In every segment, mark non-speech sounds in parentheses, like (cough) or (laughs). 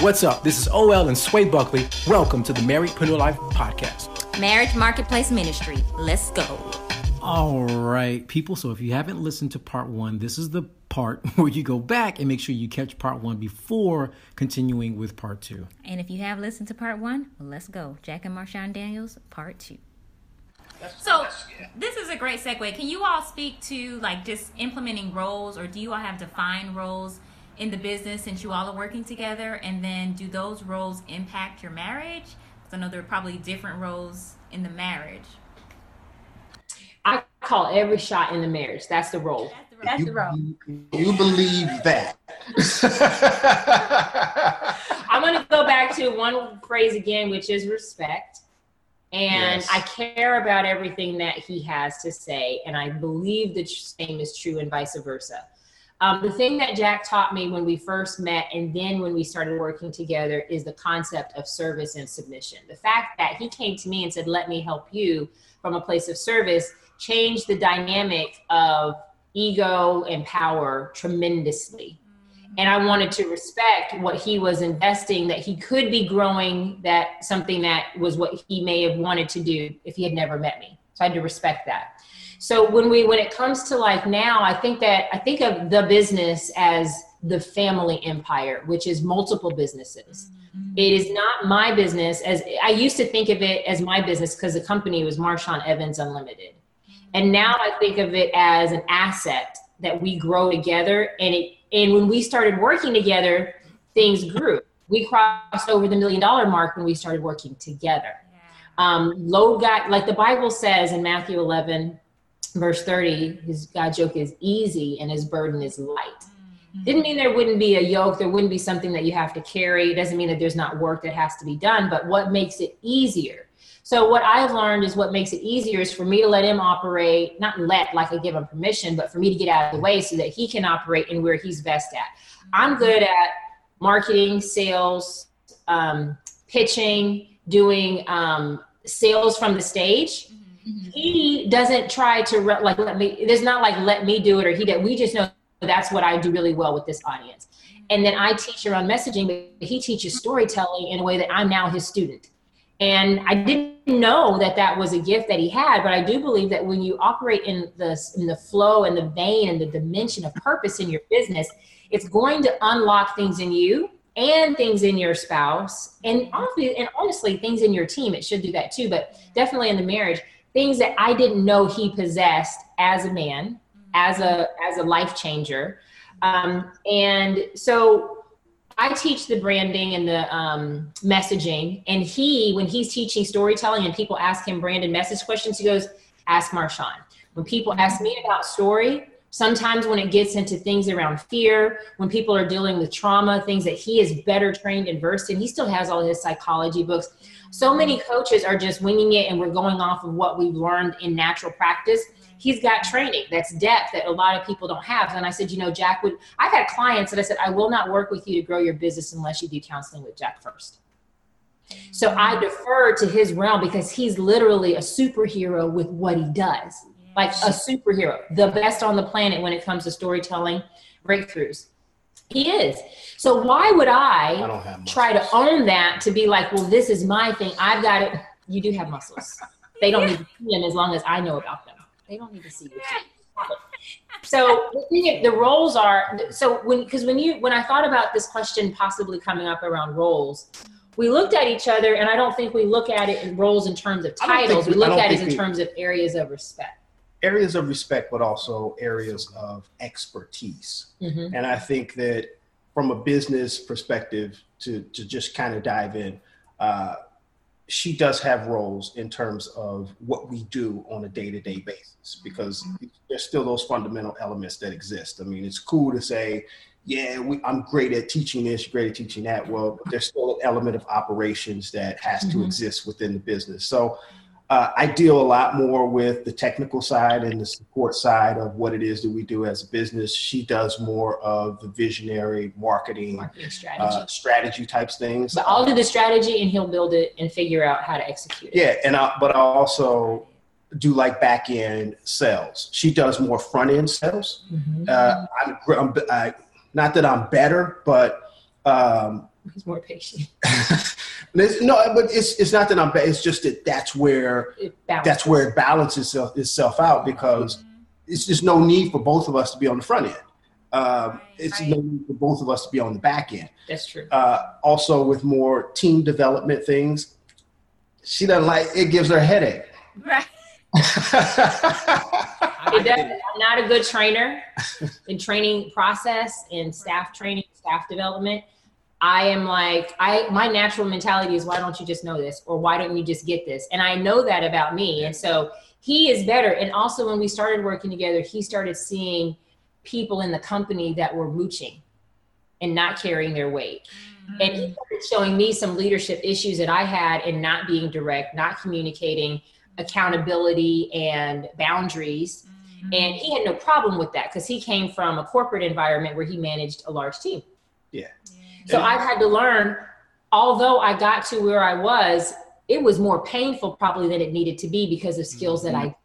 What's up? This is OL and Sway Buckley. Welcome to the Married Marriedpreneur Life Podcast. Marriage Marketplace Ministry. Let's go. All right, people. So if you haven't listened to part one, this is the part (laughs) where you go back and make sure you catch part one before continuing with part two. And if you have listened to part one, well, let's go. Jack and Marshawn Daniels, part two. So this is a great segue. Can you all speak to like just implementing roles, or do you all have defined roles in the business since you all are working together? And then do those roles impact your marriage? Because I know there are probably different roles in the marriage. I call every shot in the marriage. That's the role. That's the role. You, you believe that. (laughs) I'm going to go back to one phrase again, which is respect. And Yes. I care about everything that he has to say. And I believe the same is true and vice versa. Um, the thing that Jack taught me when we first met and then when we started working together is the concept of service and submission. The fact that he came to me and said, Let me help you from a place of service changed the dynamic of ego and power tremendously. And I wanted to respect what he was investing, that he could be growing, that something that was what he may have wanted to do if he had never met me. So I had to respect that. So when we when it comes to like now, I think that I think of the business as the family empire, which is multiple businesses. It is not my business as I used to think of it as my business because the company was Marshawn Evans Unlimited. And now I think of it as an asset that we grow together. And it and when we started working together, things grew. We crossed over the million dollar mark when we started working together. Um, load God, like the Bible says in Matthew 11, verse 30, his God yoke is easy and his burden is light. Didn't mean there wouldn't be a yoke, there wouldn't be something that you have to carry. It doesn't mean that there's not work that has to be done, but what makes it easier? So what I've learned is what makes it easier is for me to let him operate, not let like I give him permission, but for me to get out of the way so that he can operate in where he's best at. I'm good at marketing, sales, um, pitching, doing um, sales from the stage. Mm-hmm. He doesn't try to re- like let me. There's not like let me do it or he did. We just know that's what I do really well with this audience. Mm-hmm. And then I teach around messaging, but he teaches mm-hmm. storytelling in a way that I'm now his student. And I didn't know that that was a gift that he had, but I do believe that when you operate in the in the flow and the vein and the dimension of purpose in your business, it's going to unlock things in you and things in your spouse, and obviously, and honestly, things in your team. It should do that too, but definitely in the marriage, things that I didn't know he possessed as a man, as a as a life changer, um, and so I teach the branding and the um, messaging. And he, when he's teaching storytelling and people ask him brand and message questions, he goes, ask Marshawn. When people ask me about story, sometimes when it gets into things around fear, when people are dealing with trauma, things that he is better trained and versed in, he still has all his psychology books. So many coaches are just winging it and we're going off of what we've learned in natural practice. He's got training that's depth that a lot of people don't have. And i said you know jack would i've had clients that i said i will not work with you to grow your business unless you do counseling with jack first. So i defer to his realm because he's literally a superhero with what he does like a superhero the best on the planet when it comes to storytelling breakthroughs. He is. So why would i, I don't have try to own that to be like well this is my thing. I've got it. You do have muscles. They don't need to see them as long as i know about them. They don't need to see you. (laughs) So the thing is, the roles are so when because when you when I thought about this question possibly coming up around roles, we looked at each other and I don't think we look at it in roles in terms of I don't think titles. We we- look at it in we- terms of areas of respect. Areas of respect, but also areas of expertise. Mhm. And I think that from a business perspective, to, to just kind of dive in, uh, she does have roles in terms of what we do on a day-to-day basis because there's still those fundamental elements that exist. I mean, it's cool to say, yeah, we, I'm great at teaching this, great at teaching that. Well, there's still an element of operations that has to Mhm. exist within the business. So uh, I deal a lot more with the technical side and the support side of what it is that we do as a business. She does more of the visionary marketing, Marketing strategy. uh, strategy types things. but I'll do the strategy and he'll build it and figure out how to execute it. Yeah, and I, but I also do like back end sales. She does more front end sales. Mhm. Uh, I'm, I'm I, not that I'm better, but um, He's more patient. (laughs) it's, no, but it's it's not that I'm bad. It's just that that's where It balances. that's where it balances itself, itself out because it's just no need for both of us to be on the front end. Um, it's Right. no need for both of us to be on the back end. That's true. Uh, also, with more team development things, she doesn't like it. Gives her a headache. Right. (laughs) It does. I'm not a good trainer in training process and staff training, staff development. I am like, I my natural mentality is why don't you just know this or why don't you just get this? And I know that about me. And so he is better. And also when we started working together, he started seeing people in the company that were mooching and not carrying their weight. Mm-hmm. And he started showing me some leadership issues that I had in not being direct, not communicating, accountability and boundaries. Mm-hmm. And he had no problem with that because he came from a corporate environment where he managed a large team. Yeah. So I've had to learn, although I got to where I was, it was more painful probably than it needed to be because of skills that mm-hmm. I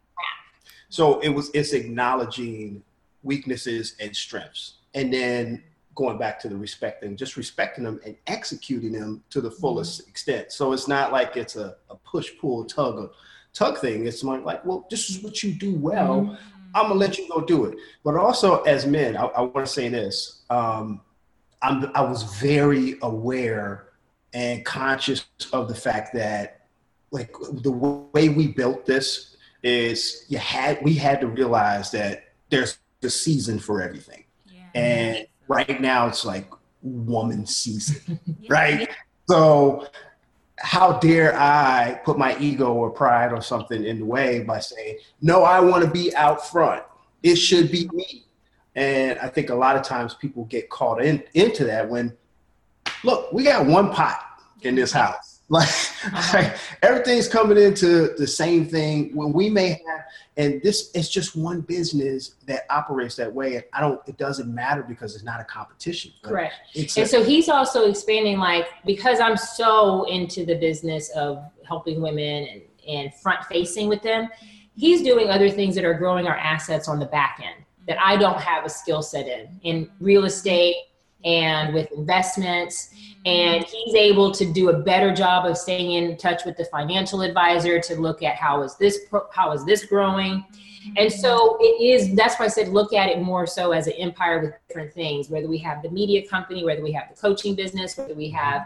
So it was it's acknowledging weaknesses and strengths, and then going back to the respecting, just respecting them and executing them to the mm-hmm. fullest extent. So it's not like it's a, a push pull tug tug thing. It's more like, well, this is what you do well. Mm-hmm. I'm gonna let you go do it. But also as men, I, I want to say this. Um, I'm, I was very aware and conscious of the fact that, like, the way we built this is you had we had to realize that there's the season for everything, Yeah. and right now it's like woman season, (laughs) Yeah. right? So how dare I put my ego or pride or something in the way by saying, no, I want to be out front. It should be me. And I think a lot of times people get caught in, into that when, look, we got one pot in this house. (laughs) Like, uh-huh. like everything's coming into the same thing when we may have, and this is just one business that operates that way. And I don't, it doesn't matter because it's not a competition. correct. And a, so he's also expanding, like, because I'm so into the business of helping women and, and front facing with them, he's doing other things that are growing our assets on the back end that I don't have a skill set in, in real estate and with investments. And he's able to do a better job of staying in touch with the financial advisor to look at how is this, how is this growing? And so it is, that's why I said look at it more so as an empire with different things, whether we have the media company, whether we have the coaching business, whether we have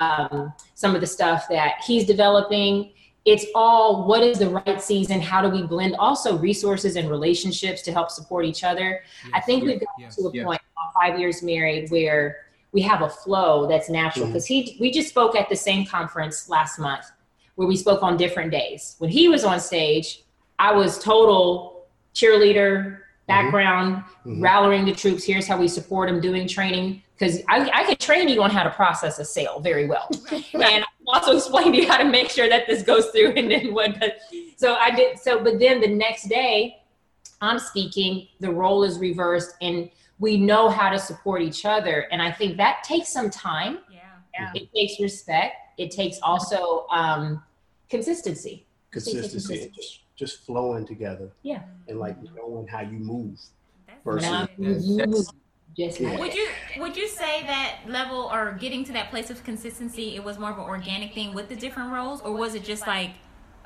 um, some of the stuff that he's developing. It's all what is the right season? How do we blend also resources and relationships to help support each other? I think we've gotten Yes, to a yes. point, five years married, where we have a flow that's natural. Mm-hmm. Because he, we just spoke at the same conference last month, where we spoke on different days. When he was on stage, I was total cheerleader background, Mhm. rallying the troops. Here's how we support them doing training. Because I, I can train you on how to process a sale very well. (laughs) and I also explain to you how to make sure that this goes through and then what. But, so I did. So, but then the next day, I'm speaking, the role is reversed, and we know how to support each other. And I think that takes some time. Yeah. Yeah. It takes respect. It takes also um, consistency. consistency and just, just flowing together Yeah. and like knowing how you move. That's Versus- Now, you just Yeah. Would you would you say that level or getting to that place of consistency it was more of an organic thing with the different roles or was it just like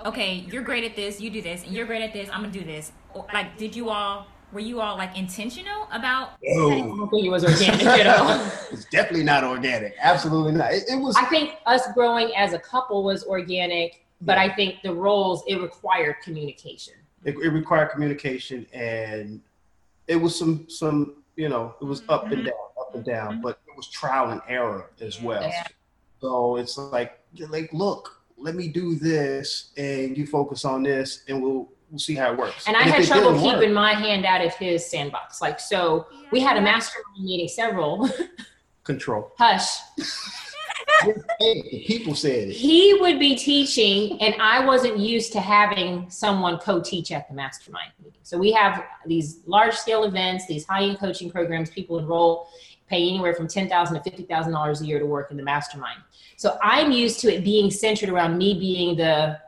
okay you're great at this you do this and you're great at this I'm gonna do this or, like did you all were you all like intentional about I don't think it was organic at all. (laughs) it's definitely not organic. Absolutely not. It, it was. I think us growing as a couple was organic, but I think the roles it required communication. it, it required communication and it was some some you know it was up and mm-hmm. down up and down mm-hmm. but it was trial and error as well Yeah. so it's like like look let me do this and you focus on this and we'll we'll see how it works. And I had trouble keeping work- my hand out of his sandbox. Like, so we had a mastermind meeting, several. (laughs) control. Hush. People said it. He would be teaching, and I wasn't used to having someone co teach at the mastermind meeting. So we have these large scale events, these high end coaching programs, people enroll, pay anywhere from 10,000 to $50,000 a year to work in the mastermind. So I'm used to it being centered around me being the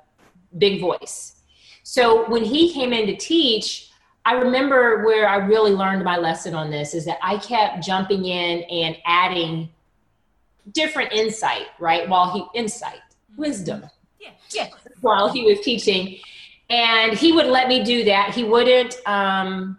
big voice. So when he came in to teach, I remember where I really learned my lesson on this is that I kept jumping in and adding different insight, right? While he insight, wisdom. Yeah, yeah. While he was teaching. And he would let me do that. He wouldn't um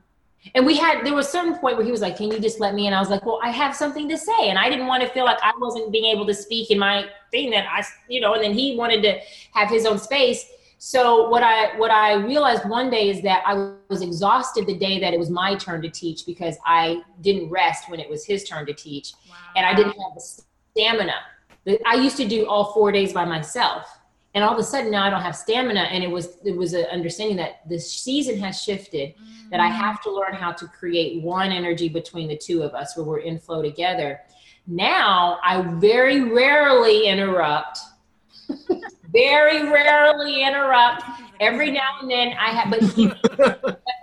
and we had there was a certain point where he was like, Can you just let me? And I was like, Well, I have something to say. And I didn't want to feel like I wasn't being able to speak in my thing that I you know, and then he wanted to have his own space. So what I what I realized one day is that I was exhausted the day that it was my turn to teach because I didn't rest when it was his turn to teach Wow. and I didn't have the stamina. I used to do all four days by myself, and all of a sudden now I don't have stamina. And it was it was an understanding that the season has shifted. That I have to learn how to create one energy between the two of us, where we're in flow together. Now I very rarely interrupt. (laughs) very rarely interrupt. Every now and then I have, but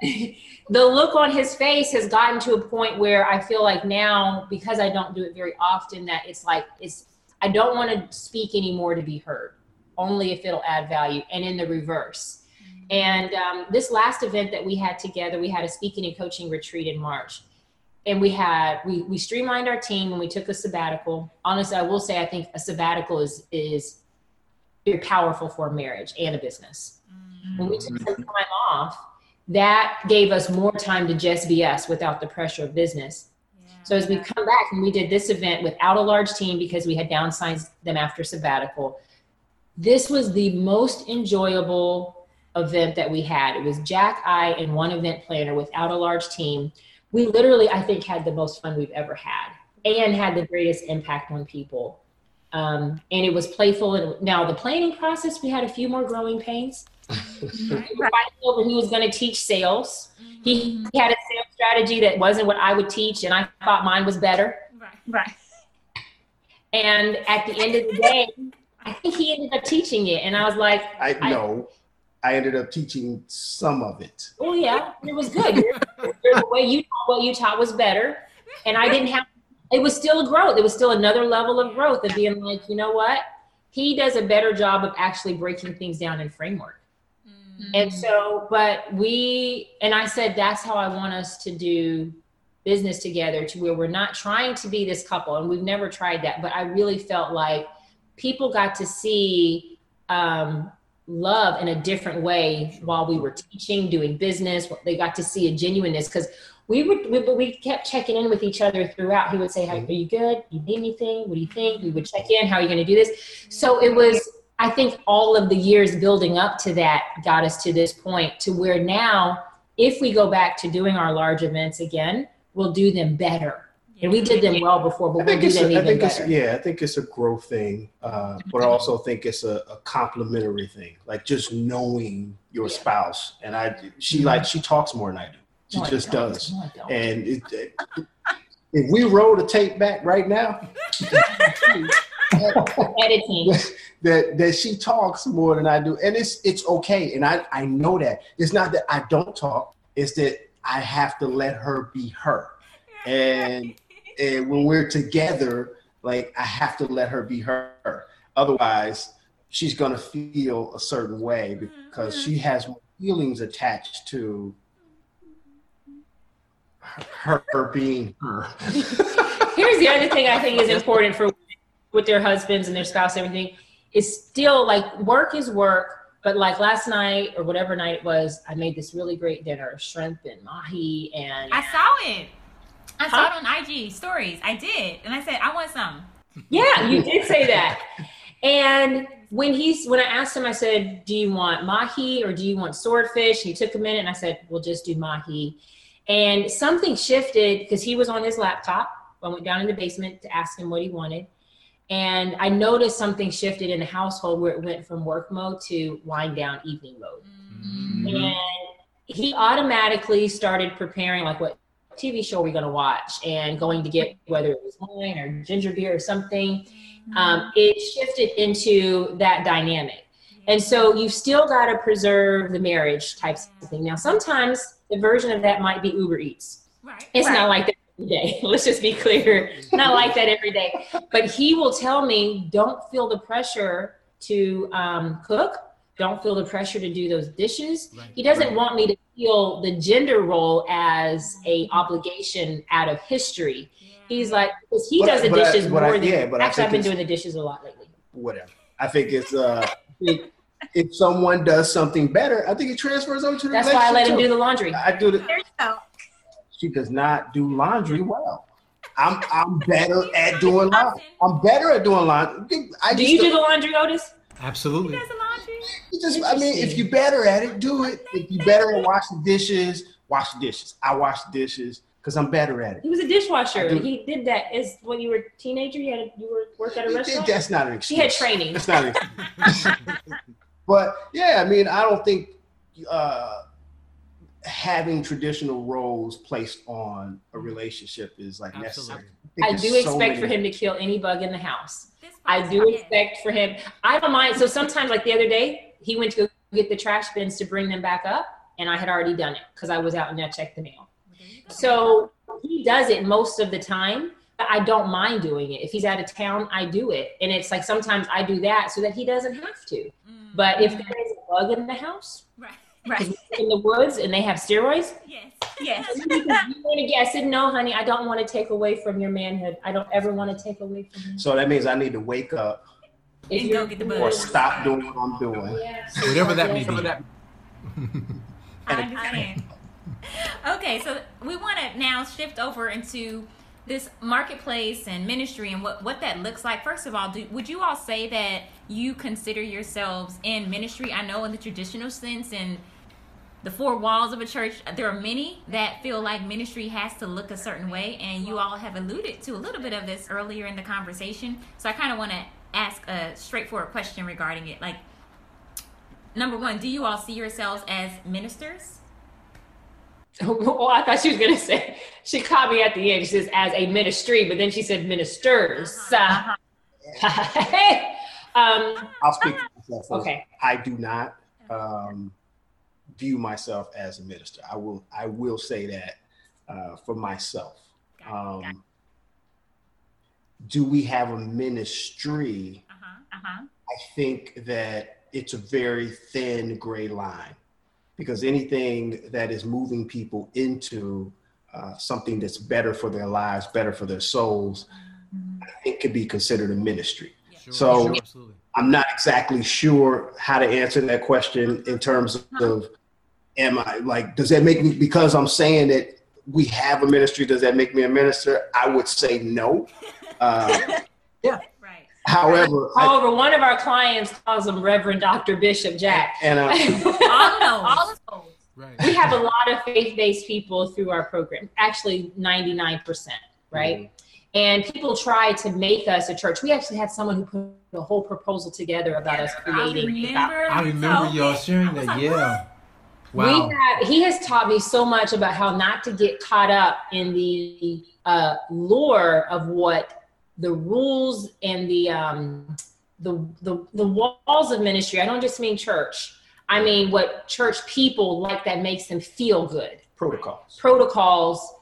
(laughs) the look on his face has gotten to a point where I feel like now, because I don't do it very often, that it's like it's I don't want to speak anymore to be heard, only if it'll add value, and in the reverse. And um, this last event that we had together, we had a speaking and coaching retreat in March, and we had we we streamlined our team and we took a sabbatical. Honestly, I will say I think a sabbatical is is very powerful for marriage and a business. When we took some time off, that gave us more time to just be us without the pressure of business. So as we come back and we did this event without a large team because we had downsized them after sabbatical, this was the most enjoyable event that we had. It was Jack, I, and one event planner without a large team. We literally, I think, had the most fun we've ever had and had the greatest impact on people. Um, and it was playful. And now the planning process, we had a few more growing pains. We were fighting over who was going to teach sales. He, he had a sales strategy that wasn't what I would teach, and I thought mine was better. Right. Right. And at the end of the day, I think he ended up teaching it, and I was like, I I- know. I ended up teaching some of it. "Oh yeah, it was good. the way you taught, what you taught was better." And I didn't have. It was still a growth. It was still another level of growth of being like, you know what? He does a better job of actually breaking things down in framework. And so, but we, and I said, that's how I want us to do business together to where we're not trying to be this couple. And we've never tried that. But I really felt like people got to see um, love in a different way while we were teaching, doing business. They got to see a genuineness because we would, we, we kept checking in with each other throughout. He would say, Hey, are you good? You need anything? What do you think? We would check in. How are you going to do this? So it was, I think all of the years building up to that got us to this point to where now, if we go back to doing our large events again, we'll do them better. And we did them well before, but we'll do them a, I even think better. yeah, I think it's a growth thing, uh, but I also think it's a, a complementary thing, like just knowing your Yeah. spouse. And I, she like she talks more than I do. She No, just does. No. And it, it, if we roll the tape back right now, (laughs) Editing. (laughs) that that she talks more than I do, and it's it's okay, and I I know that. It's not that I don't talk, it's that I have to let her be her, and and when we're together, like I have to let her be her, otherwise she's gonna feel a certain way because she mm-hmm. has feelings attached to her, her being her. (laughs) Here's the other thing I think is important for with their husbands and their spouse, everything is still like work is work. But like last night or whatever night it was, I made this really great dinner, shrimp and mahi and I saw it. I saw it on IG stories. I did, and I said I want some. Yeah, you did say that. And when he's when I asked him, I said, "Do you want mahi or do you want swordfish?" He took a minute, and I said, "We'll just do mahi." And something shifted because he was on his laptop. I went down in the basement to ask him what he wanted, And I noticed something shifted in the household where it went from work mode to wind down evening mode. Mm-hmm. And he automatically started preparing like what TV show are we going to watch and going to get whether it was wine or ginger beer or something. Um, it shifted into that dynamic. And so you've still got to preserve the marriage types of thing. Now, sometimes the version of that might be Uber Eats. Right. It's right. not like that every day. (laughs) Let's just be clear. not like that every day. But he will tell me, don't feel the pressure to um, cook. Don't feel the pressure to do those dishes. Right. He doesn't want me to feel the gender role as a obligation out of history. He's like, because he But- does the but I- dishes I- more than. yeah, but actually, I've been doing the dishes a lot lately. Whatever. I think it's uh, if, if someone does something better, I think it transfers over to the That's why I let him do the laundry. I do the. There you go. She does not do laundry well. I'm I'm better at doing laundry. I'm better at doing laundry. I Do used you do the laundry, Otis? Absolutely. Does the laundry? You just, I mean, if you're better at it, do it. If you're better at washing dishes, wash the dishes. I wash the dishes because I'm better at it. He was a dishwasher. He did that as when you were a teenager. You had a, you were worked at a restaurant. That's not an excuse. He had training. That's not an excuse. (laughs) but yeah, I mean, I don't think uh, having traditional roles placed on a relationship is like necessary. Absolutely. I do there's so expect for him to kill any bug in the house. I do fun. expect for him. I don't mind. So sometimes, like the other day, he went to go get the trash bins to bring them back up, and I had already done it because I was out and I checked the mail. There you go. So he does it most of the time. But I don't mind doing it. If he's out of town, I do it. And it's like sometimes I do that so that he doesn't have to. Mm. But if there is a bug in the house, right, 'cause right, in the woods and they have steroids, yes, yes. (laughs) you want to get, I said, no, honey, I don't want to take away from your manhood. I don't ever want to take away from you. So that means I need to wake up If And you're go get the good- or stop doing what I'm doing. Yes. Whatever that may Yes. be. I understand. Okay, so we want to now shift over into this marketplace and ministry and what, what that looks like. First of all, do, would you all say that you consider yourselves in ministry? I know in the traditional sense in the four walls of a church, there are many that feel like ministry has to look a certain way, and you all have alluded to a little bit of this earlier in the conversation. So I kind of want to ask a straightforward question regarding it. Like, number one, do you all see yourselves as ministers? (laughs) well, I thought she was going to say, she caught me at the end. She says, as a ministry, but then she said ministers. Uh-huh. (laughs) um, I'll speak for myself. okay. I do not um, view myself as a minister. I will. I will say that uh, for myself. Got it, got it. Um, do we have a ministry? Uh-huh. Uh-huh. I think that it's a very thin gray line because anything that is moving people into uh, something that's better for their lives, better for their souls, I think could be considered a ministry. Sure, So- sure. I'm not exactly sure how to answer that question in terms of am I like does that make me because I'm saying that we have a ministry does that make me a minister I would say no uh, (laughs) Right. however I, However, one of our clients calls him Reverend Dr. Bishop Jack. and uh, (laughs) All of those. All of those. Right. we have a lot of faith-based people through our program actually 99% right and people try to make us a church we actually had someone who put a whole proposal together about us I creating remember. I remember you y'all sharing that. like, Yeah. We Wow. have, he has taught me so much about how not to get caught up in the uh, lore of what the rules and the um, the, the the walls of ministry i don't just mean church. I mean what church people like that makes them feel good. Protocols. Protocols.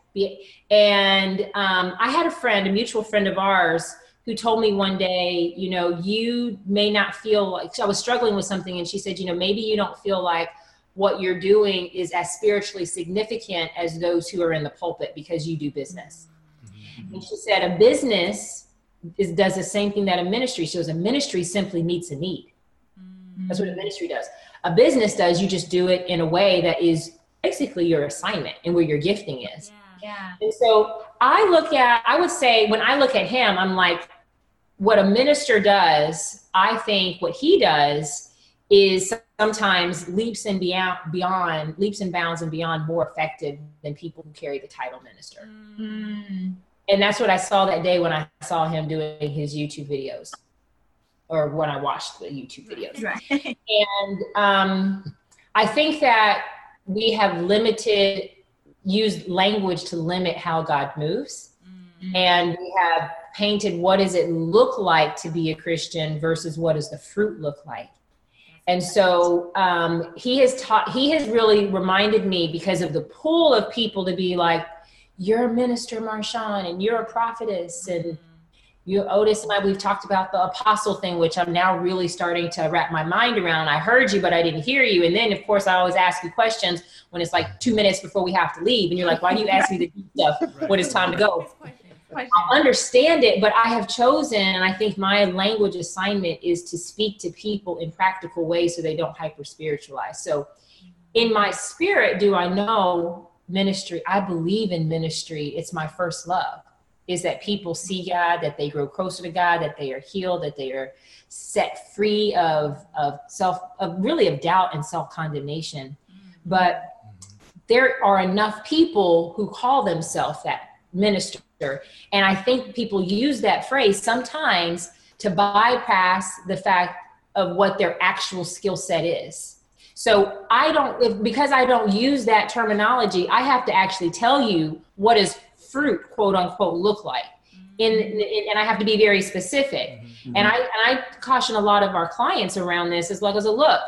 And um, i had a friend a mutual friend of ours who told me one day you know you may not feel like i was struggling with something and she said you know maybe you don't feel like what you're doing is as spiritually significant as those who are in the pulpit because you do business mm-hmm. and she said a business is, does the same thing that a ministry shows a ministry simply meets a need mm-hmm. that's what a ministry does. A business does, you just do it in a way that is basically your assignment and where your gifting is. Yeah. And so I look at, I would say, when I look at him, I'm like, what a minister does, I think what he does is sometimes leaps and beyond, beyond leaps and bounds and beyond more effective than people who carry the title minister. Mm. and that's what I saw that day when I saw him doing his YouTube videos, or when I watched the YouTube videos. Right. And um, I think that we have limited, used language to limit how God moves. And we have painted what does it look like to be a Christian versus what does the fruit look like. And so um, he has taught, he has really reminded me because of the pool of people to be like, you're a minister, Marshawn, and you're a prophetess. And you, Otis and I, we've talked about the apostle thing, which I'm now really starting to wrap my mind around. I heard you, but I didn't hear you. And then, of course, I always ask you questions when it's like two minutes before we have to leave. And you're like, why do you ask me the deep stuff (laughs) when it's time to go? I understand it, but I have chosen, and I think my language assignment is to speak to people in practical ways so they don't hyper spiritualize. So, in my spirit, do I know ministry? I believe in ministry. It's my first love. Is that people see God, that they grow closer to God, that they are healed, that they are set free of of self, of really of doubt and self condemnation. But there are enough people who call themselves that minister and I think people use that phrase sometimes to bypass the fact of what their actual skill set is. So I don't, if, because I don't use that terminology, I have to actually tell you what does fruit, quote unquote, look like. In, in, and I have to be very specific. Mm-hmm. And I and I caution a lot of our clients around this as well as a look,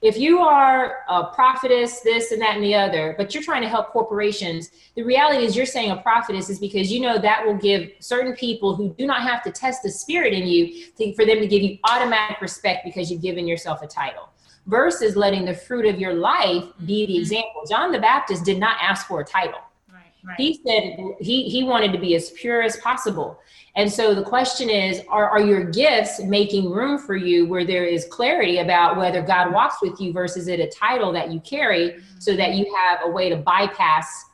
if you are a prophetess, this and that and the other, but you're trying to help corporations, the reality is you're saying a prophetess is because you know that will give certain people who do not have to test the spirit in you to, for them to give you automatic respect because you've given yourself a title versus letting the fruit of your life be the mm-hmm. example. John the Baptist did not ask for a title. Right, right. He said he, he wanted to be as pure as possible. And so the question is are, are your gifts making room for you where there is clarity about whether God walks with you versus it a title that you carry so that you have a way to bypass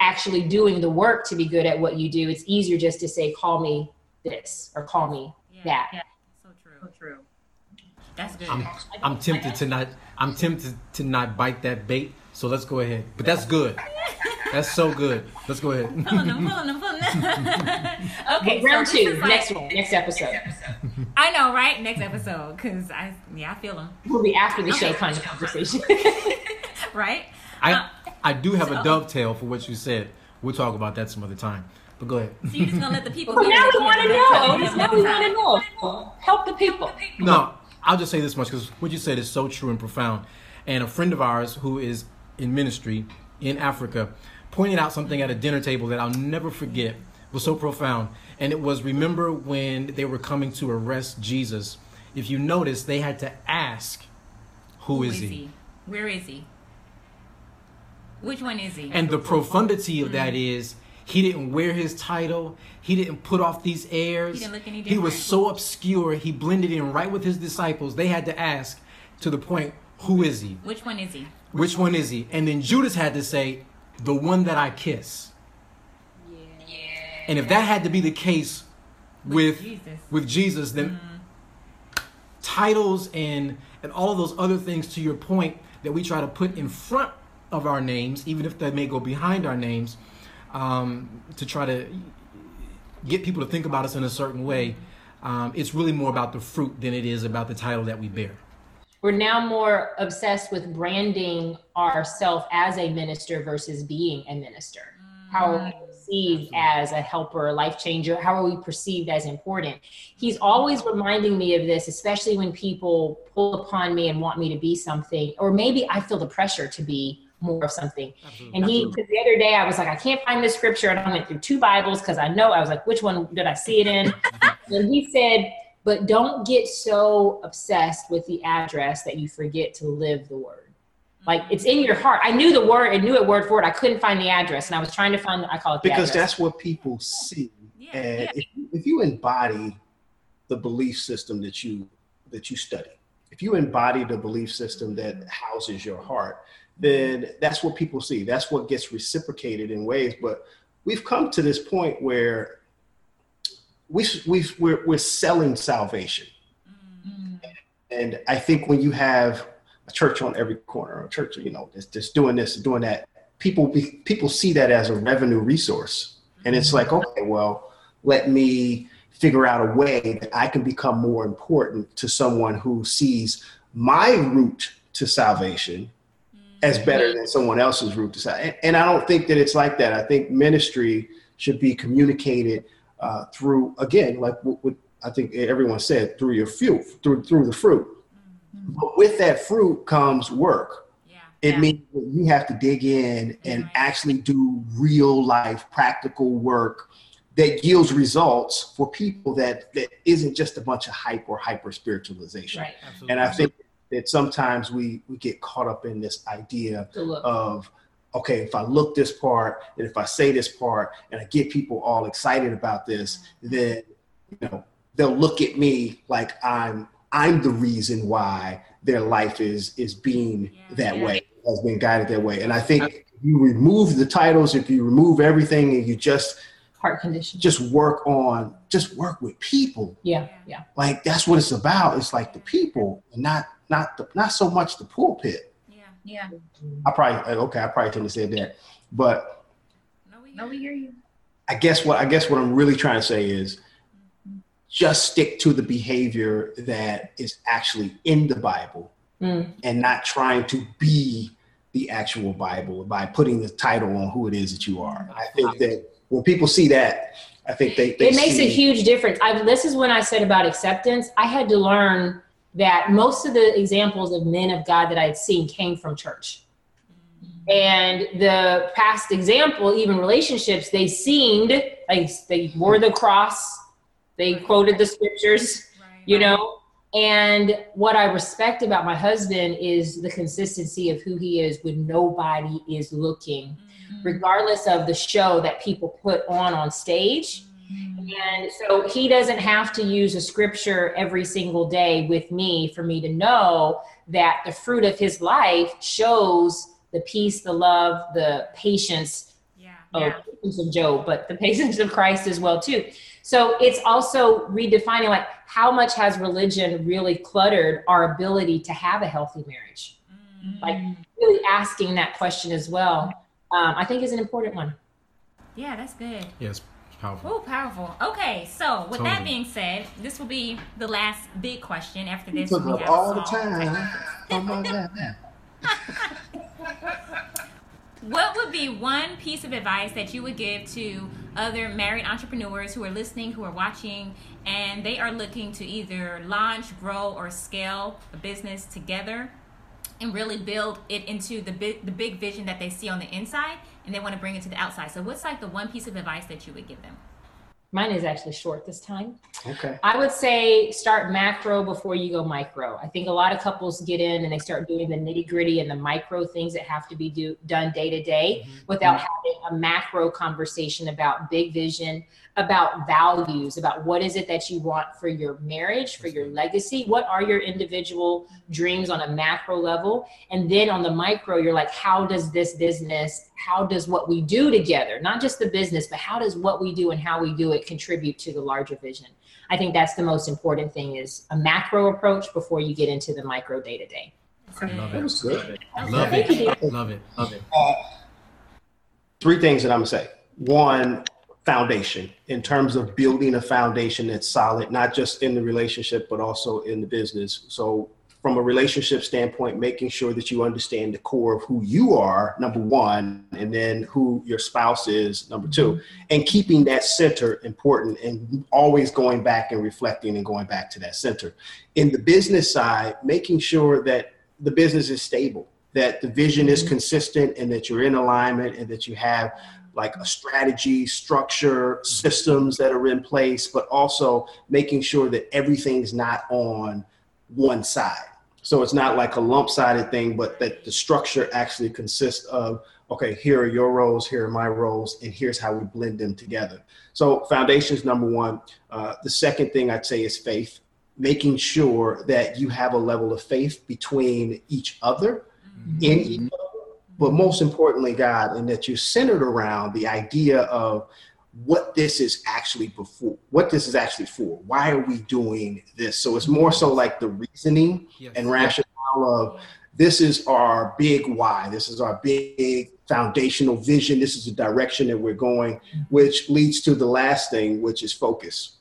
actually doing the work to be good at what you do? It's easier just to say, call me this or call me Yeah, that. yeah. So true. So true. That's good. I'm, I'm tempted to not. I'm tempted to not bite that bait. So let's go ahead. But that's good. (laughs) That's so good. Let's go ahead. pulling them, pulling them, pulling them. (laughs) okay, Round so two, like- next one, next episode. I know, right? Next episode, because I, yeah, I feel them, We'll be after the show kind of conversation. (laughs) right? I uh, I do have a dovetail for what you said. We'll talk about that some other time. But go ahead. So you're just gonna let the (laughs) people. Well, now we want to have know. Now we want to know. Help the people. No, I'll just say this much because what you said is so true and profound. And a friend of ours who is in ministry in Africa pointed out something at a dinner table that I'll never forget. was so profound. And it was remember when they were coming to arrest Jesus. If you notice, they had to ask, "Who is he?" Where is he? Which one is he? And the profundity of that mm-hmm. is he didn't wear his title. He didn't put off these airs. He didn't look any He was so obscure. He blended in right with his disciples. They had to ask to the point, who is he? Which one is he? Which one is he? And then Judas had to say, the one that I kiss. And if that had to be the case with Jesus. with Jesus, then titles and and all of those other things to your point that we try to put in front of our names, even if they may go behind our names, um, to try to get people to think about us in a certain way. Um, it's really more about the fruit than it is about the title that we bear. We're now more obsessed with branding ourselves as a minister versus being a minister. How are we mm. perceived as a helper, a life changer? How are we perceived as important? He's always reminding me of this, especially when people pull upon me and want me to be something, or maybe I feel the pressure to be more of something. And he, because the other day I was like, I can't find this scripture, and I went through two Bibles because I know I was like, which one did I see it in? (laughs) and he said, but don't get so obsessed with the address that you forget to live the word. Like it's in your heart. I knew the word and knew it word for word. I couldn't find the address, and I was trying to find. I call it the because address. that's what people see Yeah, and yeah. if, if you embody the belief system that you that you study if you embody the belief system that houses your heart then that's what people see that's what gets reciprocated in ways but we've come to this point where we we we're, we're selling salvation mm. and i think when you have a church on every corner a church you know that's just doing this doing that people be, people see that as a revenue resource And it's mm. like, okay, well, let me figure out a way that I can become more important to someone who sees my route to salvation mm. as better than someone else's route to salvation. And I don't think that it's like that. I think ministry should be communicated uh, through, again, like what, what, I think everyone said, through your fruit, through through the fruit. Mm-hmm. But with that fruit comes work. Yeah. It yeah. means you have to dig in and actually do real life, practical work that yields results for people that that isn't just a bunch of hype or hyper spiritualization. Right. And I think that sometimes we we get caught up in this idea of okay, if I look this part and if I say this part and I get people all excited about this, then you know they'll look at me like I'm I'm the reason why their life is is being yeah, that yeah. way, has been guided that way. And I think if you remove the titles, if you remove everything and you just heart condition. Just work on, just work with people. Yeah, yeah. Like that's what it's about. It's like the people, and not not the not so much the pulpit. Yeah, yeah. I probably okay. I probably shouldn't have said that, but no, we, no, we hear you. I guess what I guess what I'm really trying to say is just stick to the behavior that is actually in the Bible mm. and not trying to be the actual Bible by putting the title on who it is that you are. I think that when people see that, I think they, they it makes see, a huge difference. I, this is when I said about acceptance. I had to learn that most of the examples of men of God that I had seen came from church. And the past example, even relationships, they seemed like they wore the cross, they quoted the scriptures, you know. And what I respect about my husband is the consistency of who he is when nobody is looking mm-hmm. regardless of the show that people put on on stage. And so he doesn't have to use a scripture every single day with me for me to know that the fruit of his life shows the peace, the love, the patience yeah. of, yeah. of Job, but the (laughs) patience of Christ as well too. So it's also redefining like how much has religion really cluttered our ability to have a healthy marriage? Mm-hmm. Like really asking that question as well um, I think is an important one. Yeah, that's good. Yes. Powerful. Oh, powerful. Okay, so with totally. that being said, this will be the last big question. After this, we have all the time. (laughs) (laughs) what would be one piece of advice that you would give to other married entrepreneurs who are listening, who are watching, and they are looking to either launch, grow, or scale a business together? And really build it into the big the big vision that they see on the inside and they want to bring it to the outside. So what's like the one piece of advice that you would give them? Mine is actually short this time. Okay. I would say start macro before you go micro. I think a lot of couples get in and they start doing the nitty gritty and the micro things that have to be do, done day to day mm-hmm. without having a macro conversation about big vision, about values, about what is it that you want for your marriage, for your legacy. What are your individual dreams on a macro level? And then on the micro, you're like, how does this business, how does what we do together, not just the business, but how does what we do and how we do it contribute to the larger vision? I think that's the most important thing is a macro approach before you get into the micro day to day. Love it. Love it. Love it. Love it. Love it. Uh, three things that I'm gonna say. One, foundation in terms of building a foundation that's solid, not just in the relationship, but also in the business. So, from a relationship standpoint, making sure that you understand the core of who you are, number one, and then who your spouse is, number two, and keeping that center important and always going back and reflecting and going back to that center. In the business side, making sure that the business is stable, that the vision is mm-hmm. consistent, and that you're in alignment, and that you have like a strategy, structure, systems that are in place, but also making sure that everything's not on one side. So it's not like a lump sided thing, but that the structure actually consists of okay, here are your roles, here are my roles, and here's how we blend them together. So foundations number one. Uh, the second thing I'd say is faith, making sure that you have a level of faith between each other mm-hmm. in each other but most importantly, God, and that you're centered around the idea of what this is actually before, what this is actually for. Why are we doing this? So it's more so like the reasoning yes. and rationale of this is our big why. This is our big foundational vision. This is the direction that we're going, which leads to the last thing, which is focus.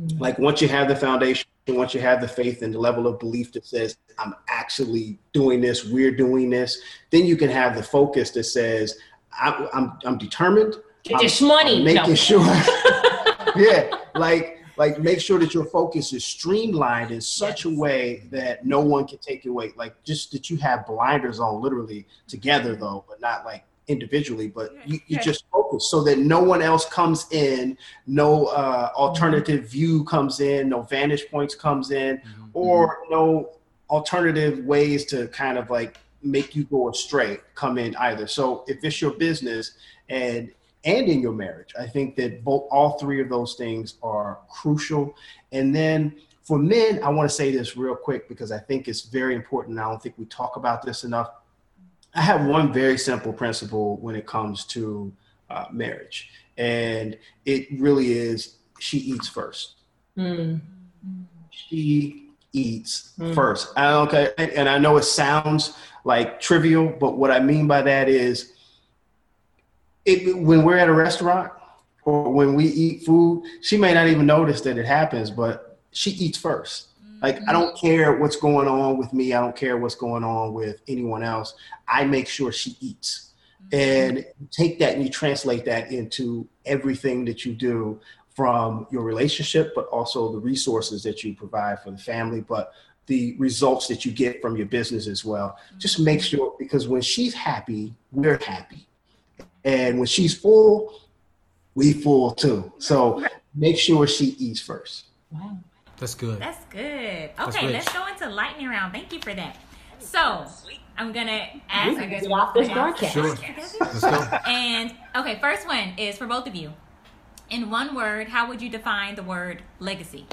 Mm-hmm. Like once you have the foundation, once you have the faith and the level of belief that says, I'm actually doing this, we're doing this, then you can have the focus that says, I, I'm, I'm determined. Get this money. I'm making no. sure. (laughs) yeah. Like, like make sure that your focus is streamlined in such a way that no one can take you away. Like just that you have blinders on literally together though, but not like individually, but you, you just focus so that no one else comes in, no uh, alternative view comes in, no vantage points comes in, mm-hmm. or no alternative ways to kind of like make you go astray come in either. So if it's your business and and in your marriage, I think that both all three of those things are crucial. And then for men, I want to say this real quick because I think it's very important. I don't think we talk about this enough I have one very simple principle when it comes to uh, marriage, and it really is she eats first. Mm. She eats mm. first. I okay, and, and I know it sounds like trivial, but what I mean by that is, it, when we're at a restaurant or when we eat food, she may not even notice that it happens, but she eats first. Like I don't care what's going on with me. I don't care what's going on with anyone else. I make sure she eats. Mm-hmm. And take that and you translate that into everything that you do from your relationship, but also the resources that you provide for the family, but the results that you get from your business as well. Mm-hmm. Just make sure because when she's happy, we're happy. And when she's full, we full too. So make sure she eats first. Wow. That's good. That's good. Okay, let's go into lightning round. Thank you for that. So I'm gonna ask. I guess off this broadcast. Sure. Let's go. And okay, first one is for both of you. In one word, how would you define the word legacy?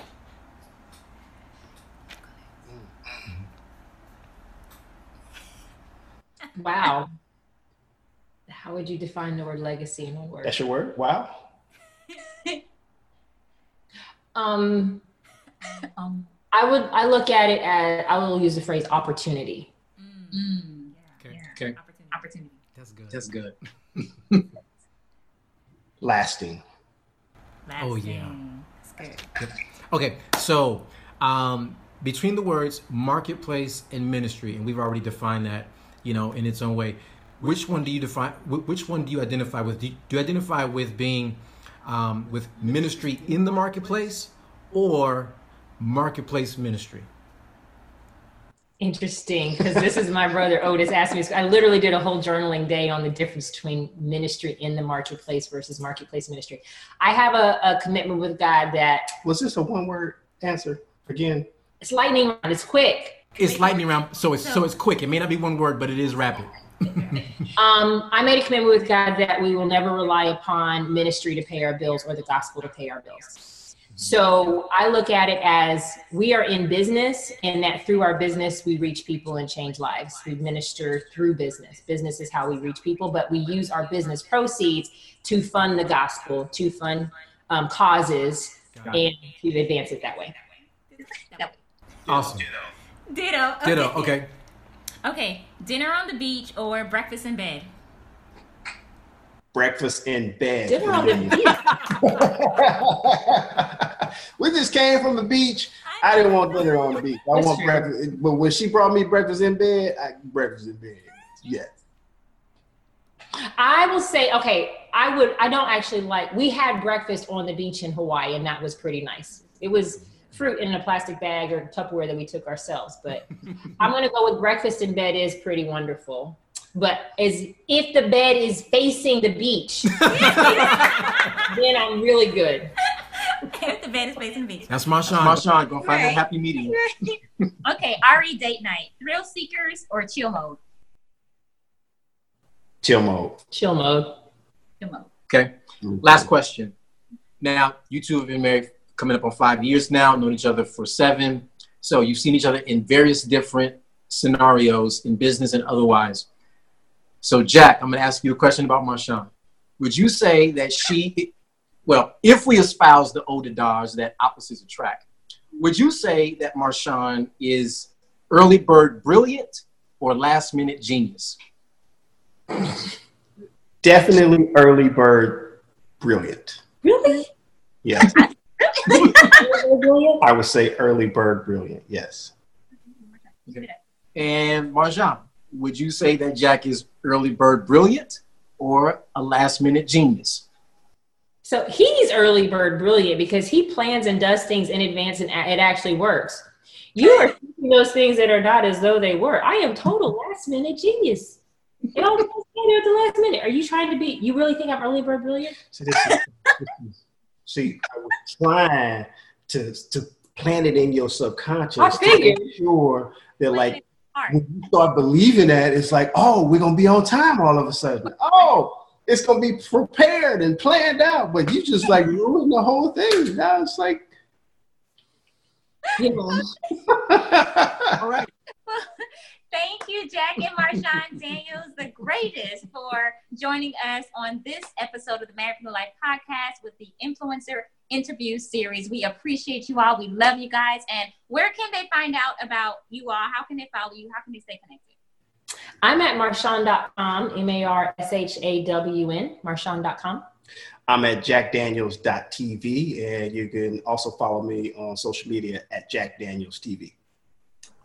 Wow. How would you define the word legacy in one word? That's your word? Wow. um um, I would I look at it as I will use the phrase opportunity. Mm. mm. Okay. Yeah. Okay. Opportunity. opportunity. That's good. That's good. (laughs) Lasting. Lasting. Oh yeah. That's good. Okay, so um, between the words marketplace and ministry, and we've already defined that, you know, in its own way. Which one do you define? Which one do you identify with? Do you, do you identify with being um, with ministry in the marketplace, or marketplace ministry? Interesting, because this is my brother Otis asked me. I literally did a whole journaling day on the difference between ministry in the marketplace versus marketplace ministry. I have a, a commitment with God that was this a one word answer again. It's lightning round. It's quick. It's lightning round, so it's so it's quick. It may not be one word, but it is rapid. (laughs) um, I made a commitment with God that we will never rely upon ministry to pay our bills or the gospel to pay our bills. So I look at it as we are in business, and that through our business, we reach people and change lives. We minister through business. Business is how we reach people, but we use our business proceeds to fund the gospel, to fund um, causes, and to advance it that way. Awesome. Ditto. Okay. Ditto. Okay. Okay. Dinner on the beach or breakfast in bed? Breakfast in bed. Dinner on the (laughs) beach. we just came from the beach. I didn't want dinner on the beach. I That's want true. breakfast. But when she brought me breakfast in bed, I breakfast in bed. Yes. I will say, okay, I would. I don't actually like. We had breakfast on the beach in Hawaii, and that was pretty nice. It was fruit in a plastic bag or Tupperware that we took ourselves. But (laughs) I'm gonna go with breakfast in bed is pretty wonderful but as if the bed is facing the beach, (laughs) then I'm really good. if the bed is facing the beach. That's Marshawn. Marshawn, go find right. a happy medium. (laughs) okay, RE date night. Thrill seekers or chill mode? Chill mode. Chill mode. Chill mode. Okay. Last question. Now, you two have been married coming up on five years now, known each other for seven. So you've seen each other in various different scenarios in business and otherwise. So, Jack, I'm going to ask you a question about Marshawn. Would you say that she, well, if we espouse the old adage that opposites attract, would you say that Marshawn is early bird brilliant or last minute genius? Definitely early bird, brilliant. Really? Yeah. (laughs) I would say early bird, brilliant. Yes. And Marshawn, would you say that Jack is early bird brilliant or a last minute genius? So he's early bird brilliant because he plans and does things in advance and it actually works. You are thinking those things that are not as though they were. I am total (laughs) last minute genius. It all comes together at the last minute. Are you trying to be? You really think I'm early bird brilliant? See, is, is, see I was trying to to plant it in your subconscious to make sure that like. When you start believing that, it's like, oh, we're gonna be on time all of a sudden. Oh, it's gonna be prepared and planned out, but you just like (laughs) ruin the whole thing. Now it's like, You (laughs) know, All right. Thank you, Jack and Marshawn Daniels, the greatest, for joining us on this episode of the Married Life podcast with the influencer interview series. We appreciate you all. We love you guys. And where can they find out about you all? How can they follow you? How can they stay connected? I'm at marshawn.com, M A R S H A W N, marshawn.com. I'm at jackdaniels.tv, and you can also follow me on social media at jackdanielstv.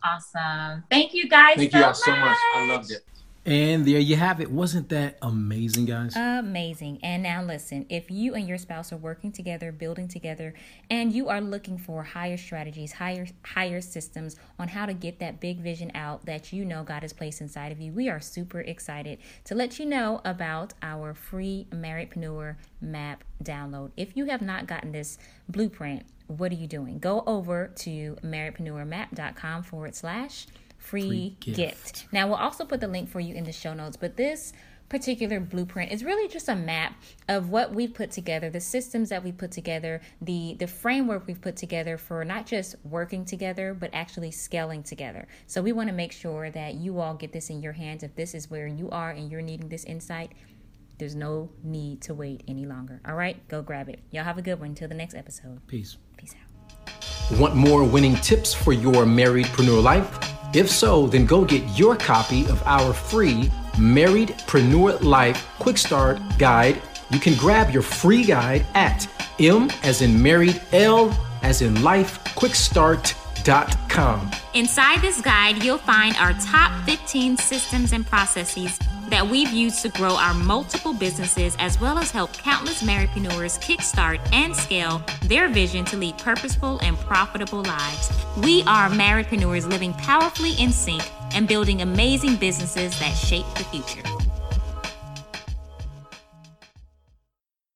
Awesome. Thank you guys. Thank so you all so much. much. I loved it. And there you have it. Wasn't that amazing, guys? Amazing. And now listen, if you and your spouse are working together, building together, and you are looking for higher strategies, higher higher systems on how to get that big vision out that you know God has placed inside of you, we are super excited to let you know about our free Marriedpreneur map download. If you have not gotten this blueprint, what are you doing? Go over to marriedpreneurmap.com forward slash free, Free gift. gift. Now, we'll also put the link for you in the show notes, but this particular blueprint is really just a map of what we've put together the systems that we put together the the framework we've put together for not just working together but actually scaling together so we want to make sure that you all get this in your hands if this is where you are and you're needing this insight there's no need to wait any longer all right go grab it y'all have a good one until the next episode Peace. Want more winning tips for your marriedpreneur life? If so, then go get your copy of our free Marriedpreneur Life Quick Start Guide. You can grab your free guide at M as in married, L as in life, quickstart.com. Inside this guide, you'll find our top 15 systems and processes that we've used to grow our multiple businesses as well as help countless marriedpreneurs kickstart and scale their vision to lead purposeful and profitable lives. We are marriedpreneurs living powerfully in sync and building amazing businesses that shape the future.